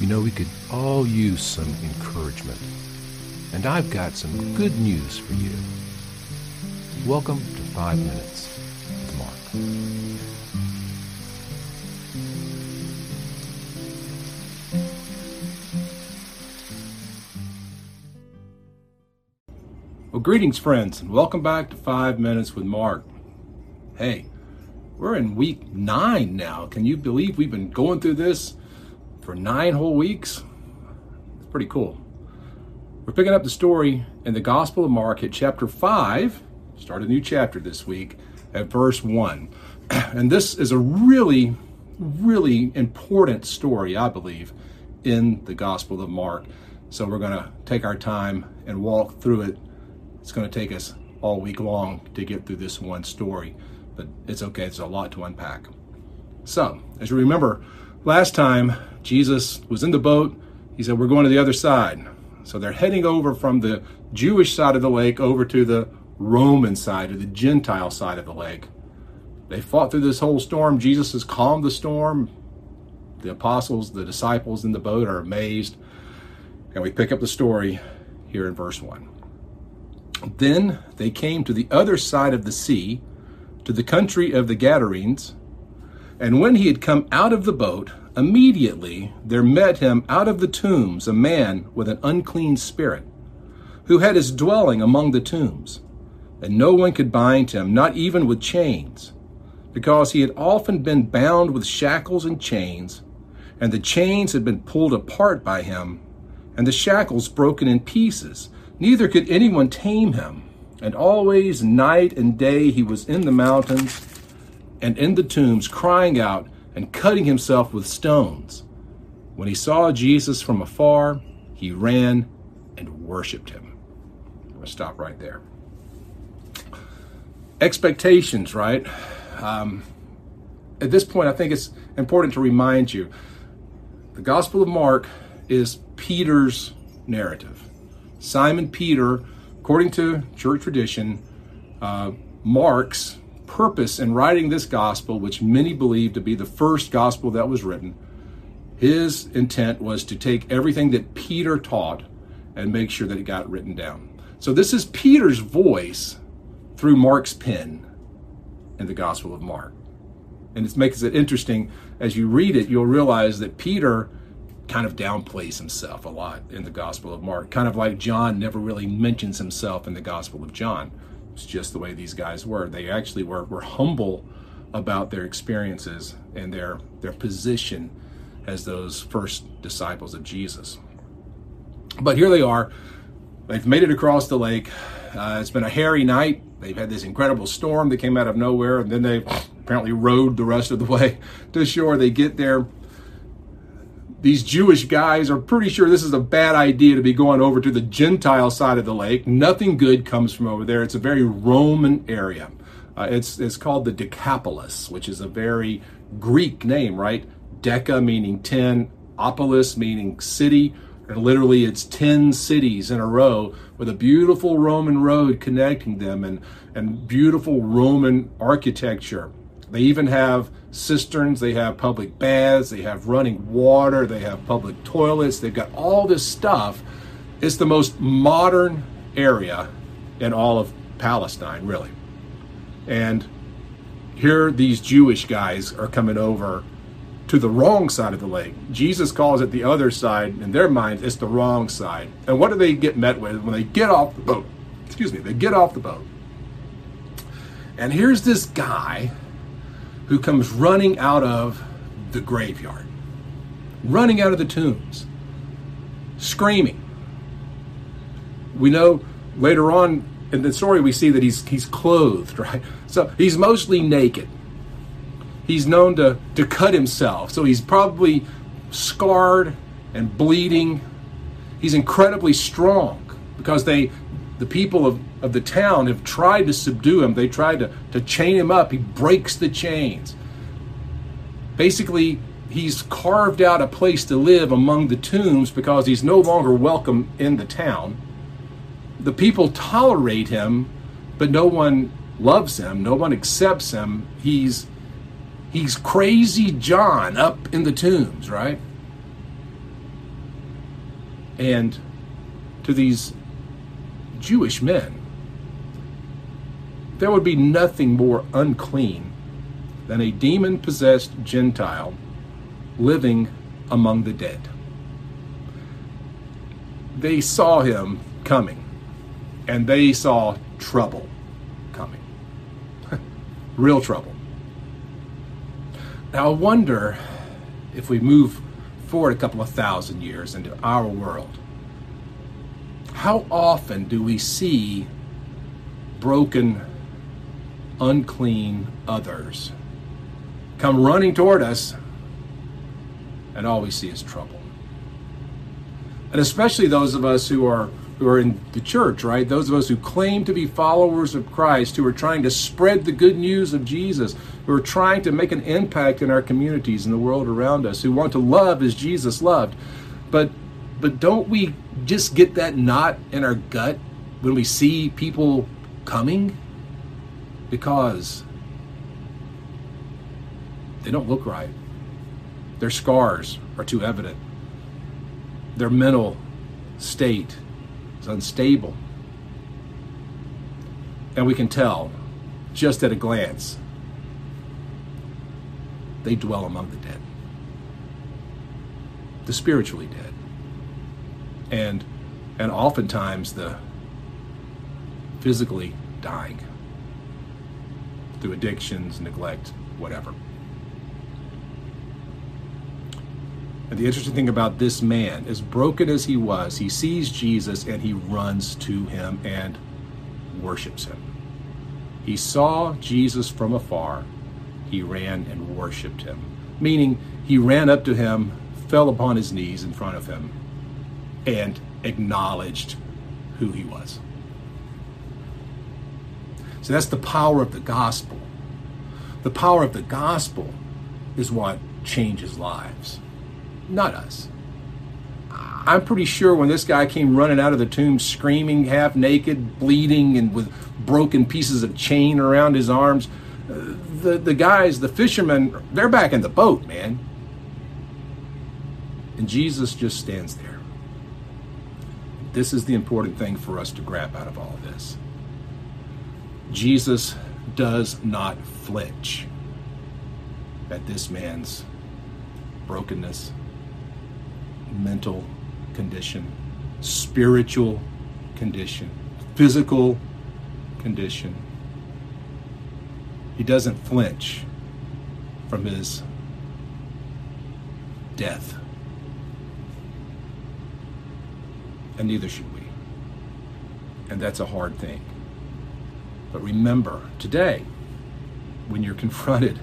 You know, we could all use some encouragement. And I've got some good news for you. Welcome to Five Minutes with Mark. Well, greetings, friends, and welcome back to Five Minutes with Mark. Hey, we're in week nine now. Can you believe we've been going through this for nine whole weeks? It's pretty cool. We're picking up the story in the Gospel of Mark at chapter 5, start a new chapter this week, at verse 1. And this is a really, really important story, I believe, in the Gospel of Mark. So we're going to take our time and walk through it it's going to take us all week long to get through this one story, but it's okay. It's a lot to unpack. So, as you remember, last time Jesus was in the boat, he said, We're going to the other side. So they're heading over from the Jewish side of the lake over to the Roman side, or the Gentile side of the lake. They fought through this whole storm. Jesus has calmed the storm. The apostles, the disciples in the boat are amazed. And we pick up the story here in verse 1. Then they came to the other side of the sea, to the country of the Gadarenes. And when he had come out of the boat, immediately there met him out of the tombs a man with an unclean spirit, who had his dwelling among the tombs. And no one could bind him, not even with chains, because he had often been bound with shackles and chains, and the chains had been pulled apart by him, and the shackles broken in pieces Neither could anyone tame him. And always, night and day, he was in the mountains and in the tombs, crying out and cutting himself with stones. When he saw Jesus from afar, he ran and worshiped him. I'm going to stop right there. Expectations, right? Um, at this point, I think it's important to remind you the Gospel of Mark is Peter's narrative. Simon Peter, according to church tradition, uh, Mark's purpose in writing this gospel, which many believe to be the first gospel that was written, his intent was to take everything that Peter taught and make sure that it got written down. So this is Peter's voice through Mark's pen in the Gospel of Mark. And it makes it interesting as you read it, you'll realize that Peter kind of downplays himself a lot in the Gospel of Mark, kind of like John never really mentions himself in the Gospel of John. Just the way these guys were. They actually were, were humble about their experiences and their, their position as those first disciples of Jesus. But here they are. They've made it across the lake. Uh, it's been a hairy night. They've had this incredible storm that came out of nowhere, and then they apparently rowed the rest of the way to shore. They get there these Jewish guys are pretty sure this is a bad idea to be going over to the Gentile side of the lake. Nothing good comes from over there. It's a very Roman area. Uh, it's, it's called the Decapolis, which is a very Greek name, right? Deca meaning 10, Opolis meaning city, and literally it's 10 cities in a row with a beautiful Roman road connecting them and, and beautiful Roman architecture. They even have cisterns, they have public baths, they have running water, they have public toilets, they've got all this stuff. It's the most modern area in all of Palestine, really. And here these Jewish guys are coming over to the wrong side of the lake. Jesus calls it the other side. In their minds, it's the wrong side. And what do they get met with when they get off the boat? Excuse me, they get off the boat. And here's this guy who comes running out of the graveyard, running out of the tombs, screaming. We know later on in the story we see that he's he's clothed, right? So he's mostly naked. He's known to, to cut himself, so he's probably scarred and bleeding. He's incredibly strong because they the people of, of the town have tried to subdue him. They tried to, to chain him up. He breaks the chains. Basically, he's carved out a place to live among the tombs because he's no longer welcome in the town. The people tolerate him, but no one loves him. No one accepts him. He's he's crazy John up in the tombs, right? And to these Jewish men, there would be nothing more unclean than a demon possessed Gentile living among the dead. They saw him coming, and they saw trouble coming. Real trouble. Now, I wonder if we move forward a couple of thousand years into our world, how often do we see broken, unclean others come running toward us, and all we see is trouble? And especially those of us who are who are in the church, right? Those of us who claim to be followers of Christ, who are trying to spread the good news of Jesus, who are trying to make an impact in our communities and the world around us, who want to love as Jesus loved. But but don't we just get that knot in our gut when we see people coming? Because they don't look right. Their scars are too evident. Their mental state is unstable. And we can tell just at a glance they dwell among the dead, the spiritually dead. And and oftentimes the physically dying through addictions, neglect, whatever. And the interesting thing about this man, as broken as he was, he sees Jesus and he runs to him and worships him. He saw Jesus from afar. He ran and worshiped him, meaning he ran up to him, fell upon his knees in front of him, and acknowledged who he was. So that's the power of the gospel. The power of the gospel is what changes lives not us. I'm pretty sure when this guy came running out of the tomb screaming, half naked, bleeding, and with broken pieces of chain around his arms, uh, the, the guys, the fishermen, they're back in the boat, man. And Jesus just stands there. This is the important thing for us to grab out of all of this. Jesus does not flinch at this man's brokenness mental condition, spiritual condition, physical condition. He doesn't flinch from his death. And neither should we. And that's a hard thing. But remember, today, when you're confronted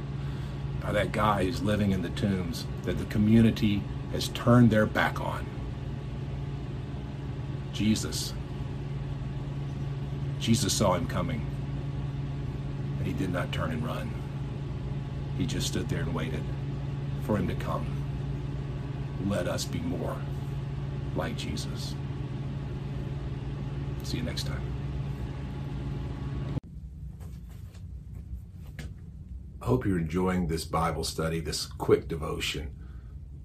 by that guy who's living in the tombs, that the community has turned their back on. Jesus. Jesus saw him coming, and he did not turn and run. He just stood there and waited for him to come. Let us be more like Jesus. See you next time. I hope you're enjoying this Bible study, this quick devotion.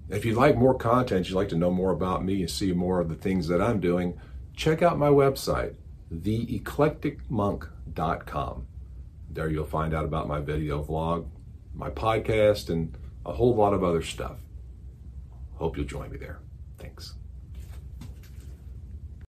If you'd like more content, you'd like to know more about me and see more of the things that I'm doing, check out my website, theeclecticmonk.com. There you'll find out about my video vlog, my podcast, and a whole lot of other stuff. Hope you'll join me there.